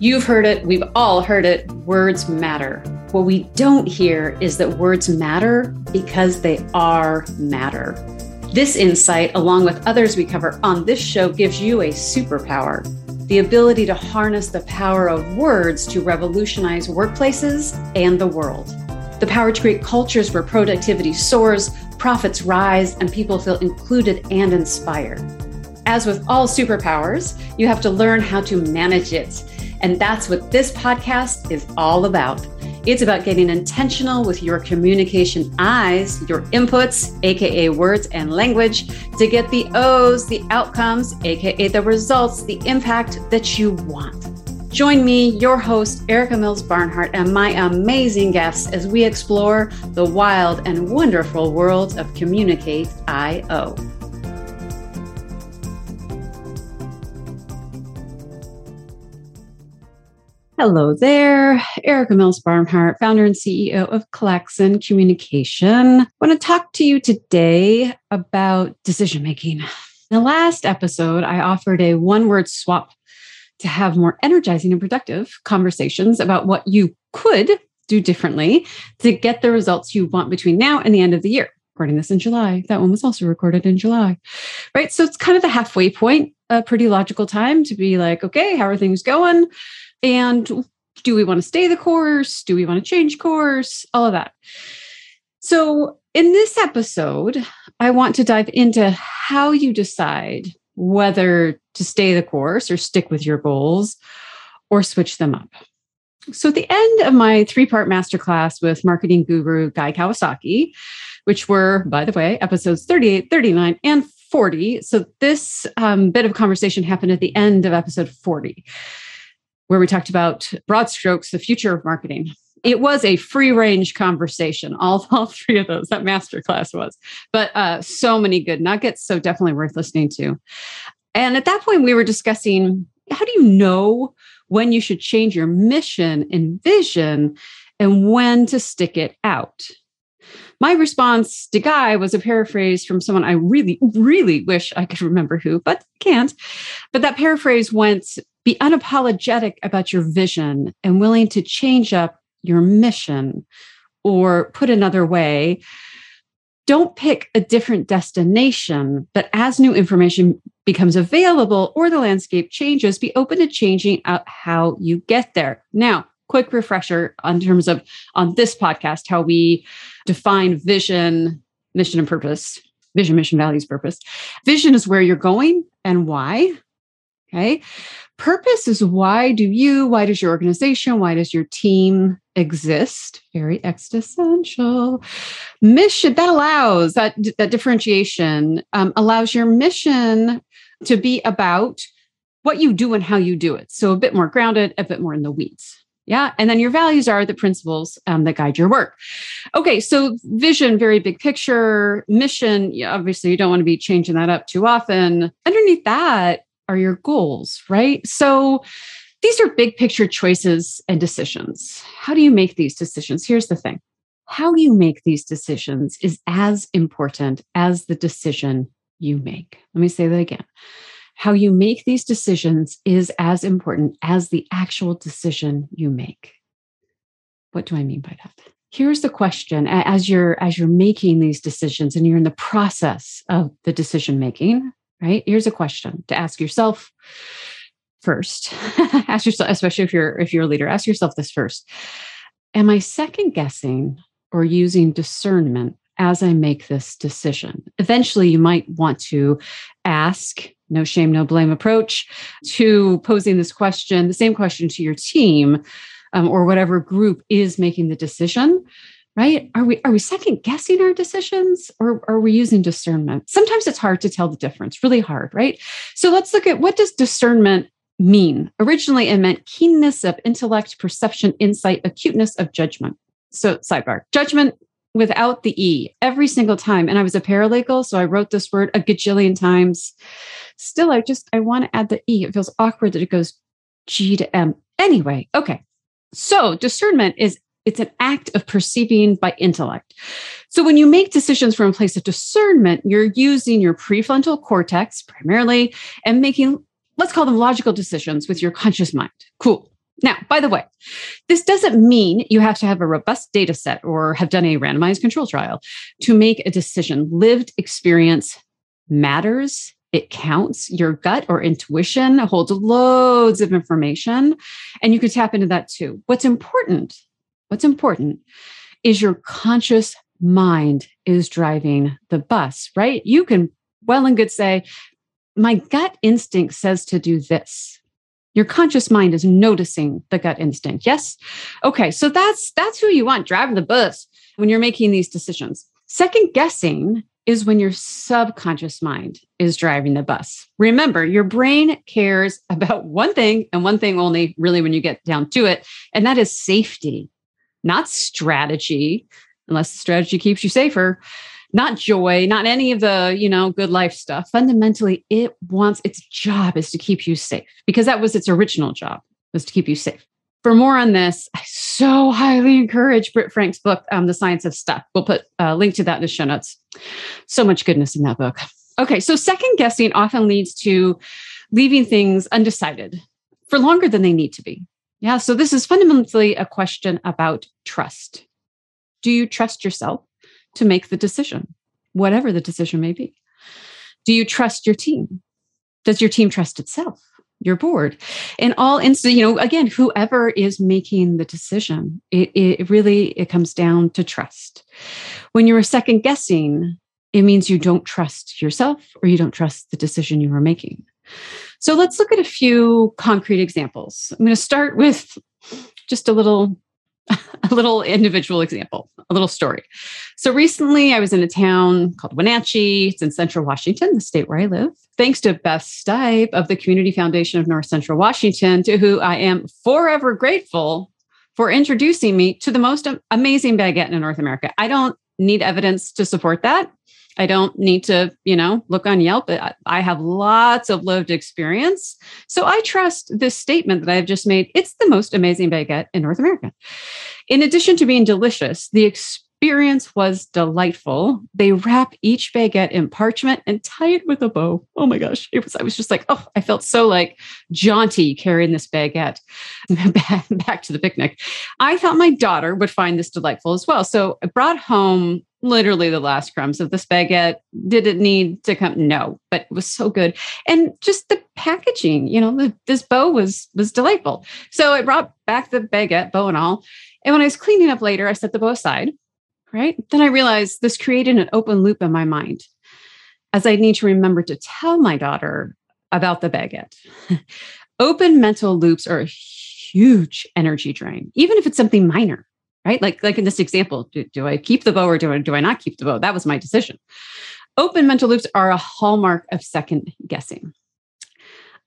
You've heard it, we've all heard it. Words matter. What we don't hear is that words matter because they are matter. This insight, along with others we cover on this show, gives you a superpower the ability to harness the power of words to revolutionize workplaces and the world. The power to create cultures where productivity soars, profits rise, and people feel included and inspired. As with all superpowers, you have to learn how to manage it. And that's what this podcast is all about. It's about getting intentional with your communication eyes, your inputs, AKA words and language, to get the O's, the outcomes, AKA the results, the impact that you want. Join me, your host, Erica Mills Barnhart, and my amazing guests as we explore the wild and wonderful world of Communicate IO. Hello there, Erica Mills Barnhart, founder and CEO of Claxon Communication. I want to talk to you today about decision making. In the last episode, I offered a one word swap to have more energizing and productive conversations about what you could do differently to get the results you want between now and the end of the year. Recording this in July. That one was also recorded in July, right? So it's kind of the halfway point, a pretty logical time to be like, okay, how are things going? And do we want to stay the course? Do we want to change course? All of that. So, in this episode, I want to dive into how you decide whether to stay the course or stick with your goals or switch them up. So, at the end of my three part masterclass with marketing guru Guy Kawasaki, which were, by the way, episodes 38, 39, and 40. So, this um, bit of conversation happened at the end of episode 40 where we talked about broad strokes, the future of marketing. It was a free range conversation, all, all three of those, that masterclass was, but uh, so many good nuggets. So definitely worth listening to. And at that point, we were discussing how do you know when you should change your mission and vision and when to stick it out? My response to Guy was a paraphrase from someone I really, really wish I could remember who, but can't. But that paraphrase went be unapologetic about your vision and willing to change up your mission. Or put another way, don't pick a different destination, but as new information becomes available or the landscape changes, be open to changing out how you get there. Now, quick refresher on terms of on this podcast, how we define vision, mission, and purpose. Vision, mission, values, purpose. Vision is where you're going and why. Okay. Purpose is why do you, why does your organization, why does your team exist? Very existential. Mission that allows that, that differentiation um, allows your mission to be about what you do and how you do it. So a bit more grounded, a bit more in the weeds. Yeah. And then your values are the principles um, that guide your work. Okay. So vision, very big picture, mission. Yeah, obviously, you don't want to be changing that up too often. Underneath that, are your goals, right? So these are big picture choices and decisions. How do you make these decisions? Here's the thing how you make these decisions is as important as the decision you make. Let me say that again. How you make these decisions is as important as the actual decision you make. What do I mean by that? Here's the question as you're as you're making these decisions and you're in the process of the decision making, right? Here's a question to ask yourself first. ask yourself, especially if you're if you're a leader, ask yourself this first. Am I second guessing or using discernment as I make this decision? Eventually, you might want to ask, no shame, no blame approach to posing this question, the same question to your team um, or whatever group is making the decision right? Are we are we second guessing our decisions or are we using discernment? Sometimes it's hard to tell the difference really hard right? So let's look at what does discernment mean? Originally it meant keenness of intellect perception insight acuteness of judgment. So sidebar judgment without the e every single time. And i was a paralegal so i wrote this word a gajillion times. Still i just i want to add the e. It feels awkward that it goes g to m. Anyway okay. So discernment is It's an act of perceiving by intellect. So when you make decisions from a place of discernment, you're using your prefrontal cortex primarily and making, let's call them logical decisions with your conscious mind. Cool. Now, by the way, this doesn't mean you have to have a robust data set or have done a randomized control trial to make a decision. Lived experience matters. It counts. Your gut or intuition holds loads of information, and you can tap into that too. What's important what's important is your conscious mind is driving the bus, right? You can well and good say, my gut instinct says to do this. Your conscious mind is noticing the gut instinct. Yes. Okay. So that's, that's who you want driving the bus when you're making these decisions. Second guessing is when your subconscious mind is driving the bus. Remember, your brain cares about one thing and one thing only, really, when you get down to it, and that is safety not strategy, unless strategy keeps you safer, not joy, not any of the, you know, good life stuff. Fundamentally, it wants its job is to keep you safe because that was its original job, was to keep you safe. For more on this, I so highly encourage Britt Frank's book, um, The Science of Stuck. We'll put a link to that in the show notes. So much goodness in that book. Okay, so second guessing often leads to leaving things undecided for longer than they need to be. Yeah. So this is fundamentally a question about trust. Do you trust yourself to make the decision, whatever the decision may be? Do you trust your team? Does your team trust itself? Your board? In all instances, you know, again, whoever is making the decision, it, it really it comes down to trust. When you're second guessing, it means you don't trust yourself or you don't trust the decision you are making. So let's look at a few concrete examples. I'm going to start with just a little a little individual example, a little story. So recently I was in a town called Wenatchee. It's in central Washington, the state where I live. Thanks to Beth Stipe of the Community Foundation of North Central Washington, to who I am forever grateful for introducing me to the most amazing baguette in North America. I don't need evidence to support that. I don't need to, you know, look on Yelp. I have lots of lived experience. So I trust this statement that I've just made. It's the most amazing baguette in North America. In addition to being delicious, the experience was delightful. They wrap each baguette in parchment and tie it with a bow. Oh my gosh. It was, I was just like, oh, I felt so like jaunty carrying this baguette back, back to the picnic. I thought my daughter would find this delightful as well. So I brought home literally the last crumbs of the baguette. Did it need to come? No, but it was so good. And just the packaging, you know, the, this bow was was delightful. So I brought back the baguette, bow and all. And when I was cleaning up later, I set the bow aside. Right. Then I realized this created an open loop in my mind as I need to remember to tell my daughter about the baguette. open mental loops are a huge energy drain, even if it's something minor right? Like, like in this example, do, do I keep the bow or do I, do I not keep the bow? That was my decision. Open mental loops are a hallmark of second guessing.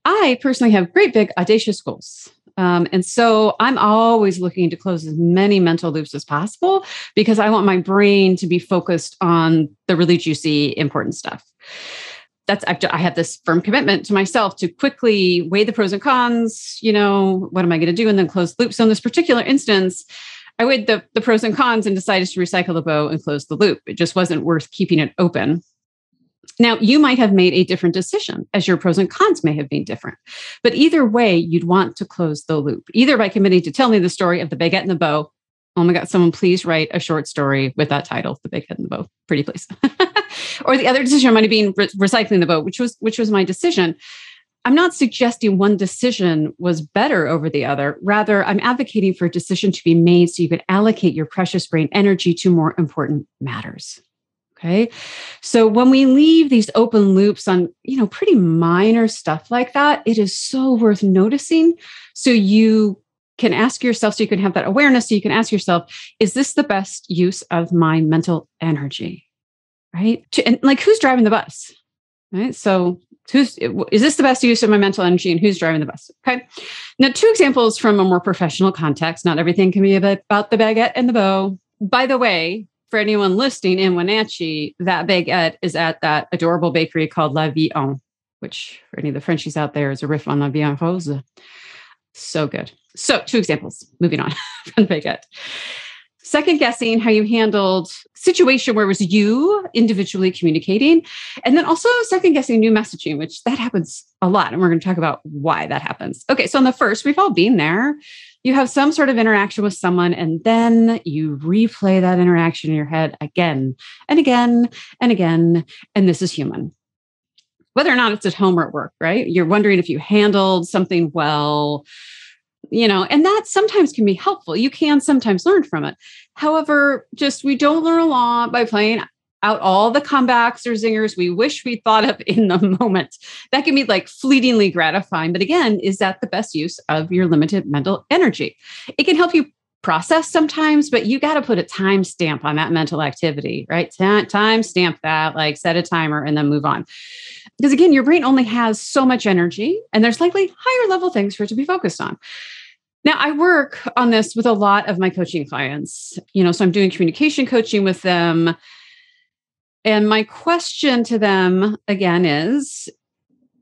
I personally have great big audacious goals. Um, and so I'm always looking to close as many mental loops as possible because I want my brain to be focused on the really juicy, important stuff. That's I have this firm commitment to myself to quickly weigh the pros and cons. You know, what am I going to do? And then close loops. loop. So in this particular instance, I weighed the, the pros and cons and decided to recycle the bow and close the loop. It just wasn't worth keeping it open. Now, you might have made a different decision, as your pros and cons may have been different. But either way, you'd want to close the loop, either by committing to tell me the story of the baguette and the bow. Oh my God, someone please write a short story with that title, The Baguette and the Bow. Pretty please. or the other decision might have been re- recycling the bow, which was which was my decision. I'm not suggesting one decision was better over the other. Rather, I'm advocating for a decision to be made so you can allocate your precious brain energy to more important matters. Okay. So when we leave these open loops on, you know, pretty minor stuff like that, it is so worth noticing. So you can ask yourself, so you can have that awareness, so you can ask yourself, is this the best use of my mental energy? Right. And like, who's driving the bus? Right. So who's is this the best use of my mental energy and who's driving the bus? Okay. Now two examples from a more professional context. Not everything can be about the baguette and the bow. By the way for anyone listening in wenatchee that baguette is at that adorable bakery called la vie en which for any of the frenchies out there is a riff on la vie en rose so good. So two examples. Moving on from the baguette second guessing how you handled situation where it was you individually communicating and then also second guessing new messaging which that happens a lot and we're going to talk about why that happens. Okay so on the first we've all been there. You have some sort of interaction with someone and then you replay that interaction in your head again and again and again and this is human. Whether or not it's at home or at work right? You're wondering if you handled something well you know, and that sometimes can be helpful. You can sometimes learn from it. However, just we don't learn a lot by playing out all the comebacks or zingers we wish we thought of in the moment. That can be like fleetingly gratifying. But again, is that the best use of your limited mental energy? It can help you process sometimes, but you got to put a time stamp on that mental activity, right? Time stamp that, like set a timer and then move on. Because again, your brain only has so much energy, and there's likely higher level things for it to be focused on. Now, I work on this with a lot of my coaching clients. You know, so I'm doing communication coaching with them. And my question to them again is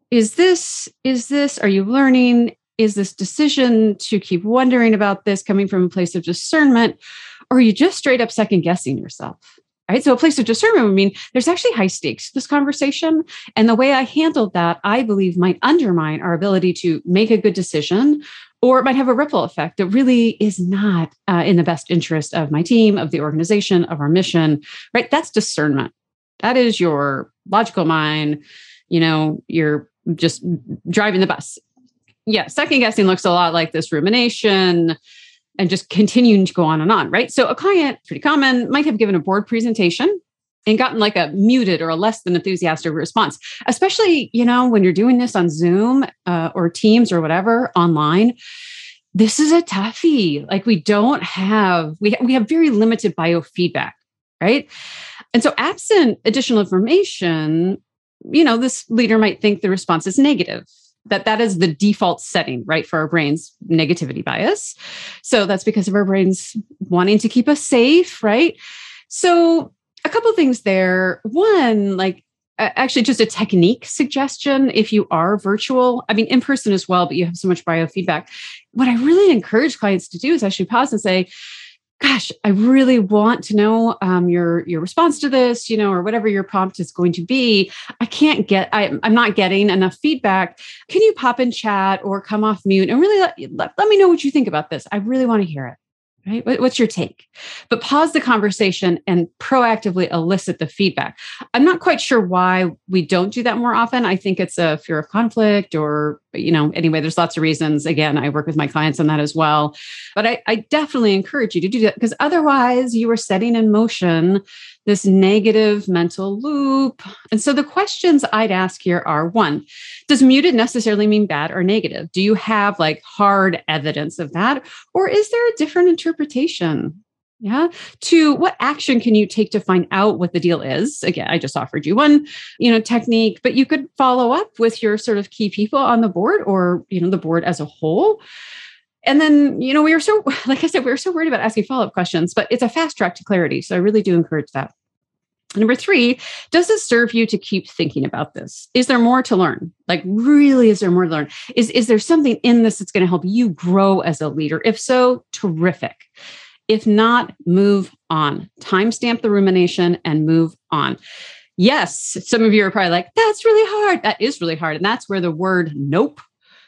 is this is this are you learning is this decision to keep wondering about this coming from a place of discernment or are you just straight up second guessing yourself right so a place of discernment would mean there's actually high stakes to this conversation and the way i handled that i believe might undermine our ability to make a good decision or it might have a ripple effect that really is not uh, in the best interest of my team, of the organization, of our mission, right? That's discernment. That is your logical mind. You know, you're just driving the bus. Yeah, second guessing looks a lot like this rumination and just continuing to go on and on, right? So a client, pretty common, might have given a board presentation and gotten like a muted or a less than enthusiastic response especially you know when you're doing this on zoom uh, or teams or whatever online this is a toughie. Like we don't have we, we have very limited biofeedback right? And so absent additional information you know this leader might think the response is negative that that is the default setting right for our brains negativity bias. So that's because of our brains wanting to keep us safe right? So a couple things there. One, like actually just a technique suggestion if you are virtual i mean in person as well but you have so much biofeedback. What i really encourage clients to do is actually pause and say gosh i really want to know um, your your response to this you know or whatever your prompt is going to be. I can't get I, am not getting enough feedback. Can you pop in chat or come off mute and really let, let, let me know what you think about this? I really want to hear it right? What's your take? But pause the conversation and proactively elicit the feedback. I'm not quite sure why we don't do that more often. I think it's a fear of conflict or, you know, anyway, there's lots of reasons. Again, I work with my clients on that as well. But I, I definitely encourage you to do that because otherwise you are setting in motion this negative mental loop. And so the questions I'd ask here are one, does muted necessarily mean bad or negative? Do you have like hard evidence of that? Or is there a different interpretation? Yeah. Two, what action can you take to find out what the deal is? Again, I just offered you one, you know, technique, but you could follow up with your sort of key people on the board or, you know, the board as a whole. And then, you know, we were so, like I said, we were so worried about asking follow up questions, but it's a fast track to clarity. So I really do encourage that. Number three, does this serve you to keep thinking about this? Is there more to learn? Like, really, is there more to learn? Is, is there something in this that's going to help you grow as a leader? If so, terrific. If not, move on. Timestamp the rumination and move on. Yes, some of you are probably like, that's really hard. That is really hard. And that's where the word nope,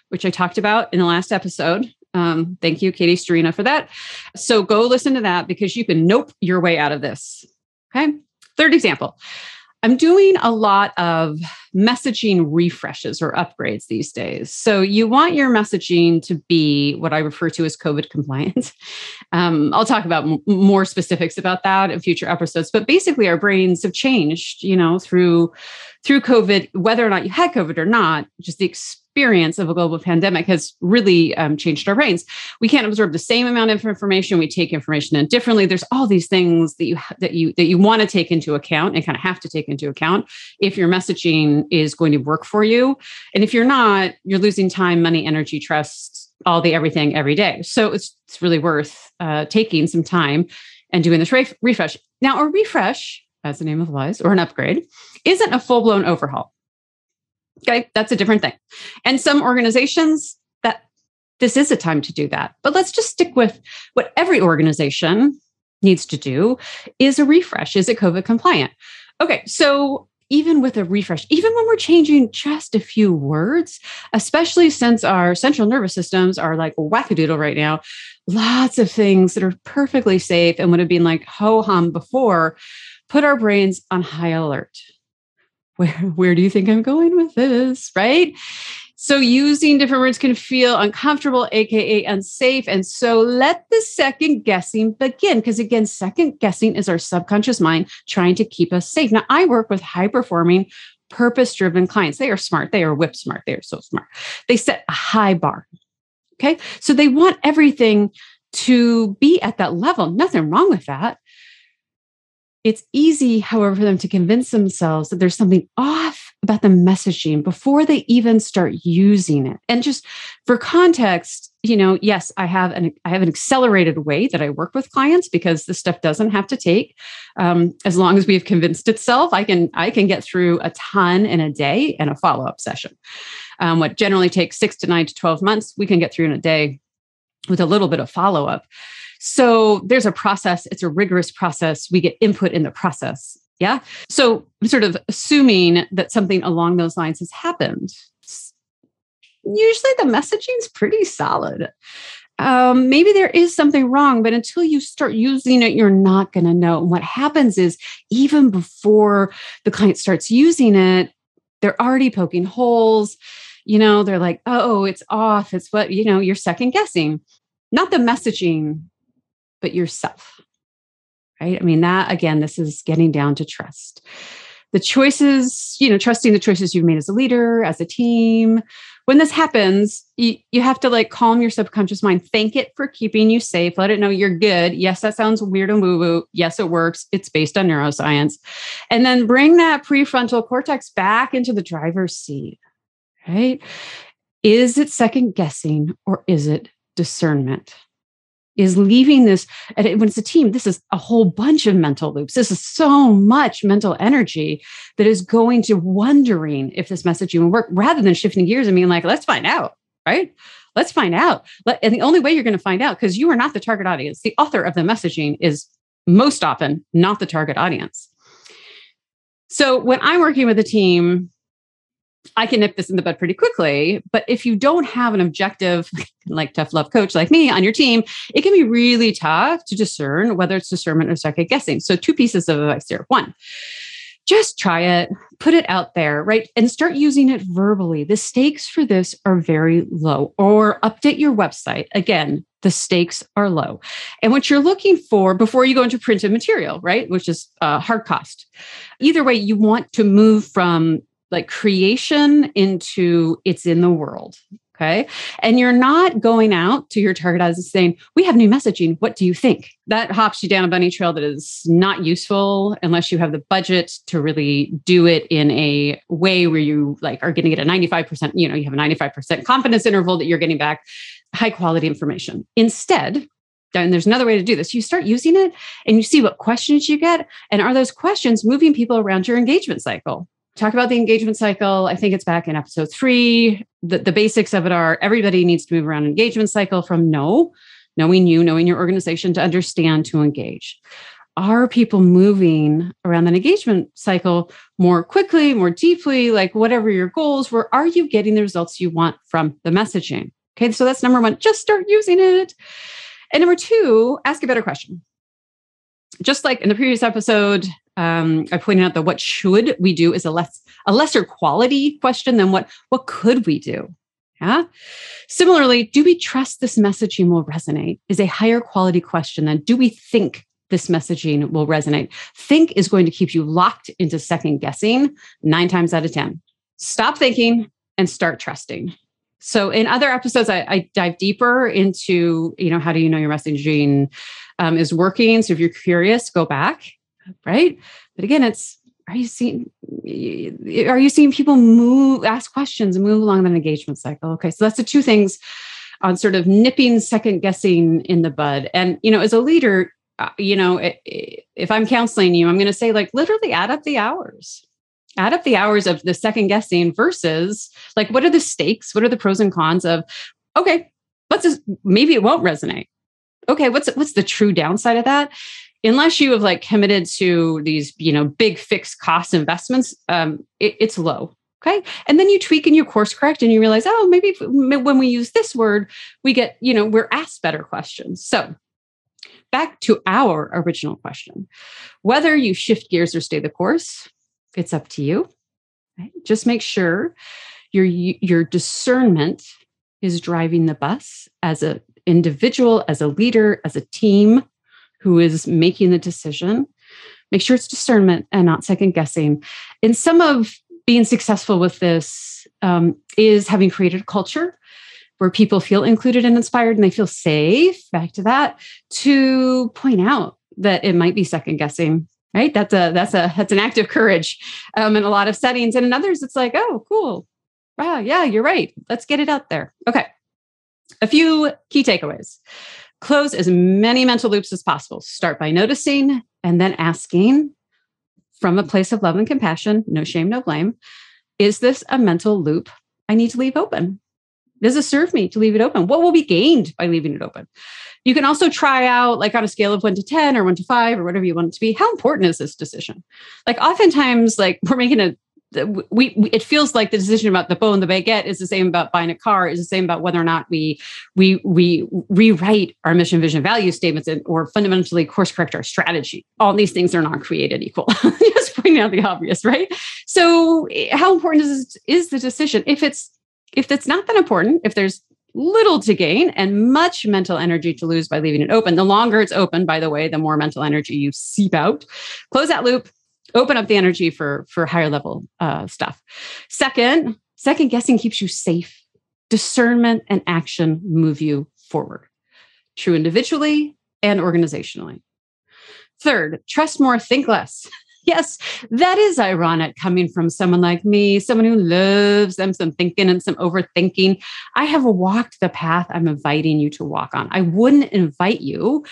which I talked about in the last episode, um, thank you, Katie Sturino, for that. So go listen to that because you can nope your way out of this. Okay. Third example I'm doing a lot of messaging refreshes or upgrades these days. So, you want your messaging to be what I refer to as COVID compliant. Um, I'll talk about m- more specifics about that in future episodes. But basically, our brains have changed, you know, through through COVID, whether or not you had COVID or not, just the experience of a global pandemic has really um, changed our brains. We can't absorb the same amount of information. We take information in differently. There's all these things that you that you that you want to take into account and kind of have to take into account if your messaging is going to work for you. And if you're not, you're losing time, money, energy, trust, all the everything every day. So it's it's really worth uh, taking some time and doing this re- refresh. Now, a refresh, as the name of lies, or an upgrade, isn't a full blown overhaul. Okay, that's a different thing. And some organizations that this is a time to do that. But let's just stick with what every organization needs to do is a refresh. Is it COVID compliant? Okay, so even with a refresh, even when we're changing just a few words, especially since our central nervous systems are like wackadoodle right now, lots of things that are perfectly safe and would have been like ho hum before put our brains on high alert. Where, where do you think I'm going with this? Right? So using different words can feel uncomfortable, AKA unsafe. And so let the second guessing begin. Because again, second guessing is our subconscious mind trying to keep us safe. Now, I work with high performing, purpose driven clients. They are smart. They are whip smart. They are so smart. They set a high bar. Okay. So they want everything to be at that level. Nothing wrong with that. It's easy, however, for them to convince themselves that there's something off about the messaging before they even start using it. And just for context, you know, yes, I have an I have an accelerated way that I work with clients because this stuff doesn't have to take um, as long as we've convinced itself. I can I can get through a ton in a day and a follow up session. Um, what generally takes six to nine to twelve months, we can get through in a day with a little bit of follow up. So there's a process, it's a rigorous process. We get input in the process. Yeah. So I'm sort of assuming that something along those lines has happened. Usually the messaging's pretty solid. Um, maybe there is something wrong, but until you start using it, you're not going to know. And what happens is, even before the client starts using it, they're already poking holes. You know, they're like, oh, it's off. It's what, you know, you're second guessing, not the messaging, but yourself. Right. I mean, that again, this is getting down to trust. The choices, you know, trusting the choices you've made as a leader, as a team. When this happens, you, you have to like calm your subconscious mind, thank it for keeping you safe, let it know you're good. Yes, that sounds weird and woo woo. Yes, it works. It's based on neuroscience. And then bring that prefrontal cortex back into the driver's seat, right? Is it second guessing or is it discernment? Is leaving this when it's a team this is a whole bunch of mental loops. This is so much mental energy that is going to wondering if this messaging will work rather than shifting gears and being like let's find out right? Let's find out. And the only way you're going to find out because you are not the target audience. The author of the messaging is most often not the target audience. So when i'm working with a team I can nip this in the bud pretty quickly. But if you don't have an objective, like tough love coach like me on your team, it can be really tough to discern whether it's discernment or second guessing. So, two pieces of advice here. One, just try it, put it out there, right? And start using it verbally. The stakes for this are very low. Or update your website. Again, the stakes are low. And what you're looking for before you go into printed material, right, which is uh, hard cost. Either way, you want to move from like creation into it's in the world. Okay. And you're not going out to your target audience saying, We have new messaging. What do you think? That hops you down a bunny trail that is not useful unless you have the budget to really do it in a way where you like are getting it a 95%, you know, you have a 95% confidence interval that you're getting back high quality information. Instead, and there's another way to do this. You start using it and you see what questions you get. And are those questions moving people around your engagement cycle? Talk about the engagement cycle. I think it's back in episode three. The, the basics of it are everybody needs to move around engagement cycle from know, knowing you, knowing your organization to understand to engage. Are people moving around that engagement cycle more quickly, more deeply, like whatever your goals were? Are you getting the results you want from the messaging? Okay, so that's number one, just start using it. And number two, ask a better question. Just like in the previous episode, um, I pointed out that what should we do is a less a lesser quality question than what what could we do. Yeah. Similarly, do we trust this messaging will resonate? Is a higher quality question than do we think this messaging will resonate? Think is going to keep you locked into second guessing nine times out of 10. Stop thinking and start trusting. So in other episodes, I, I dive deeper into, you know, how do you know your messaging um, is working? So if you're curious, go back right? But again, it's are you seeing are you seeing people move, ask questions, and move along that engagement cycle? Okay, so that's the two things on sort of nipping second guessing in the bud. And you know, as a leader, uh, you know, if I'm counseling you, I'm going to say like literally add up the hours. Add up the hours of the second guessing versus like what are the stakes? What are the pros and cons of okay, let's maybe it won't resonate. Okay, what's what's the true downside of that? Unless you have like committed to these, you know, big fixed cost investments, um, it, it's low. Okay. And then you tweak and you course correct and you realize, oh, maybe if, when we use this word, we get, you know, we're asked better questions. So back to our original question whether you shift gears or stay the course, it's up to you. Just make sure your your discernment is driving the bus as an individual, as a leader, as a team who is making the decision. Make sure it's discernment and not second guessing. In some of being successful with this um, is having created a culture where people feel included and inspired and they feel safe back to that to point out that it might be second guessing right? That's a that's a that's an act of courage um, in a lot of settings. And in others it's like oh cool. Wow yeah you're right. Let's get it out there. Okay. A few key takeaways close as many mental loops as possible start by noticing and then asking from a place of love and compassion, no shame, no blame. Is this a mental loop I need to leave open? Does it serve me to leave it open? What will be gained by leaving it open? You can also try out, like on a scale of one to 10 or one to five or whatever you want it to be, how important is this decision? Like, oftentimes, like we're making a we, we, it feels like the decision about the bow and the baguette is the same about buying a car is the same about whether or not we we we rewrite our mission vision value statements and, or fundamentally course correct our strategy. All these things are not created equal. Just pointing out the obvious right? So eh, how important is is the decision? If it's if it's not that important if there's little to gain and much mental energy to lose by leaving it open the longer it's open by the way the more mental energy you seep out. Close that loop open up the energy for for higher level uh, stuff. Second second guessing keeps you safe. Discernment and action move you forward true individually and organizationally. Third trust more think less. Yes that is ironic coming from someone like me someone who loves them some thinking and some overthinking. I have walked the path i'm inviting you to walk on. I wouldn't invite you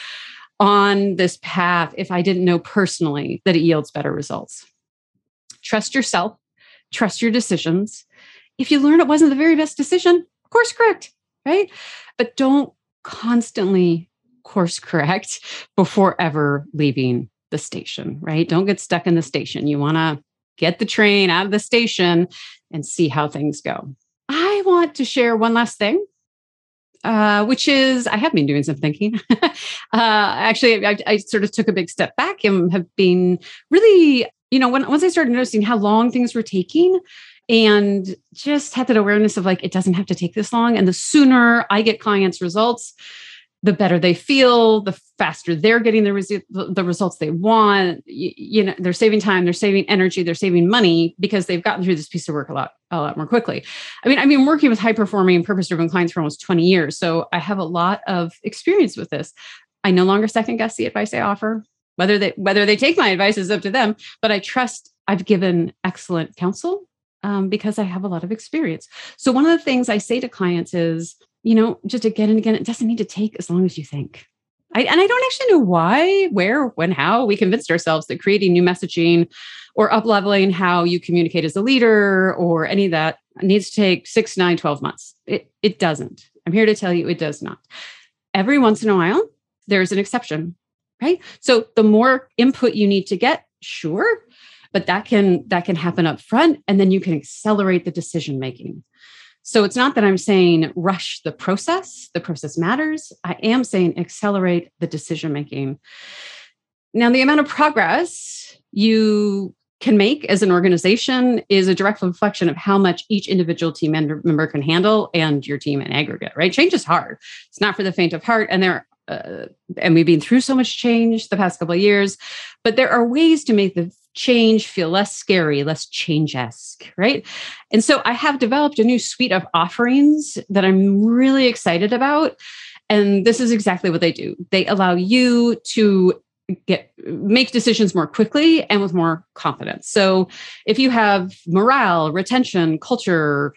on this path if I didn't know personally that it yields better results. Trust yourself, trust your decisions. If you learn it wasn't the very best decision, course correct, right? But don't constantly course correct before ever leaving the station, right? Don't get stuck in the station. You want to get the train out of the station and see how things go. I want to share one last thing uh, which is I have been doing some thinking. uh, actually, I, I, sort of took a big step back and have been really, you know, when once I started noticing how long things were taking, and just had that awareness of like it doesn't have to take this long, and the sooner I get clients' results, the better they feel, the faster they're getting the, res- the results they want. You, you, know, they're saving time, they're saving energy, they're saving money because they've gotten through this piece of work a lot, a lot more quickly. I mean, I've been working with high performing, purpose driven clients for almost 20 years. So I have a lot of experience with this. I no longer second guess the advice I offer. Whether they whether they take my advice is up to them, but I trust I've given excellent counsel um, because I have a lot of experience. So one of the things I say to clients is, you know, just again and again, it doesn't need to take as long as you think. I, and I don't actually know why, where, when, how we convinced ourselves that creating new messaging or up leveling how you communicate as a leader or any of that needs to take six, nine, 12 months. It, it doesn't. I'm here to tell you it does not. Every once in a while, there's an exception, right? So the more input you need to get, sure, but that can that can happen up front and then you can accelerate the decision making so it's not that I'm saying rush the process, the process matters. I am saying accelerate the decision making. Now, the amount of progress you can make as an organization is a direct reflection of how much each individual team member can handle and your team in aggregate, right? Change is hard. It's not for the faint of heart. And there uh, and we've been through so much change the past couple of years, but there are ways to make the change feel less scary, less change esque, right? And so I have developed a new suite of offerings that I'm really excited about. And this is exactly what they do. They allow you to get make decisions more quickly and with more confidence. So if you have morale, retention, culture,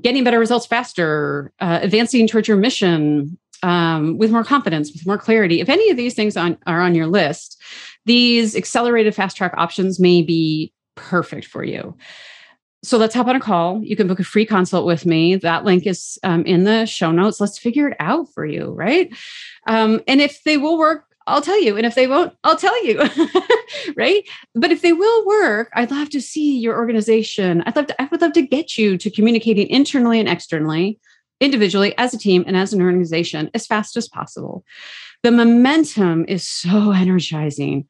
getting better results faster, uh, advancing towards your mission, um, with more confidence, with more clarity. If any of these things on, are on your list, these accelerated fast track options may be perfect for you. So let's hop on a call. You can book a free consult with me. That link is um, in the show notes. Let's figure it out for you, right? Um, and if they will work, I'll tell you. And if they won't, I'll tell you. right. But if they will work, I'd love to see your organization. I'd love to, I would love to get you to communicating internally and externally, individually, as a team, and as an organization as fast as possible. The momentum is so energizing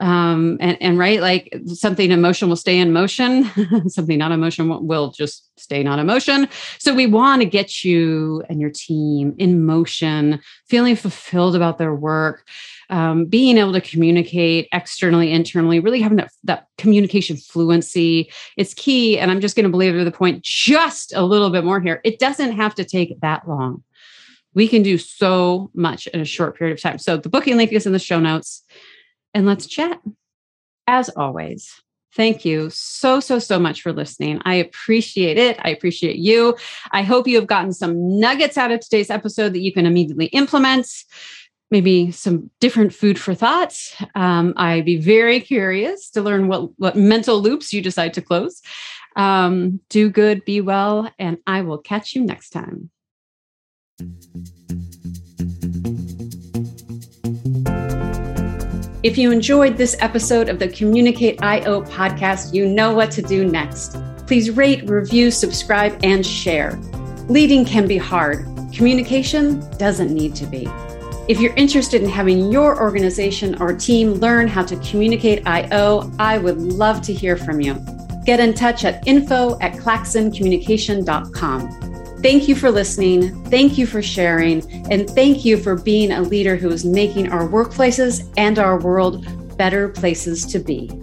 um, and, and right like something emotion will stay in motion. Something not emotion will just stay not emotion so we want to get you and your team in motion feeling fulfilled about their work um, being able to communicate externally internally really having that, that communication fluency. Is key and i'm just going to belabor the point just a little bit more here. It doesn't have to take that long. We can do so much in a short period of time. So the booking link is in the show notes and let's chat. As always, thank you so, so, so much for listening. I appreciate it. I appreciate you. I hope you have gotten some nuggets out of today's episode that you can immediately implement. Maybe some different food for thought. Um, I'd be very curious to learn what, what mental loops you decide to close. Um, do good, be well, and I will catch you next time. If you enjoyed this episode of the Communicate IO podcast, you know what to do next. Please rate, review, subscribe, and share. Leading can be hard. Communication doesn't need to be. If you're interested in having your organization or team learn how to communicate IO, I would love to hear from you. Get in touch at info at claxoncommunication.com. Thank you for listening. Thank you for sharing. And thank you for being a leader who is making our workplaces and our world better places to be.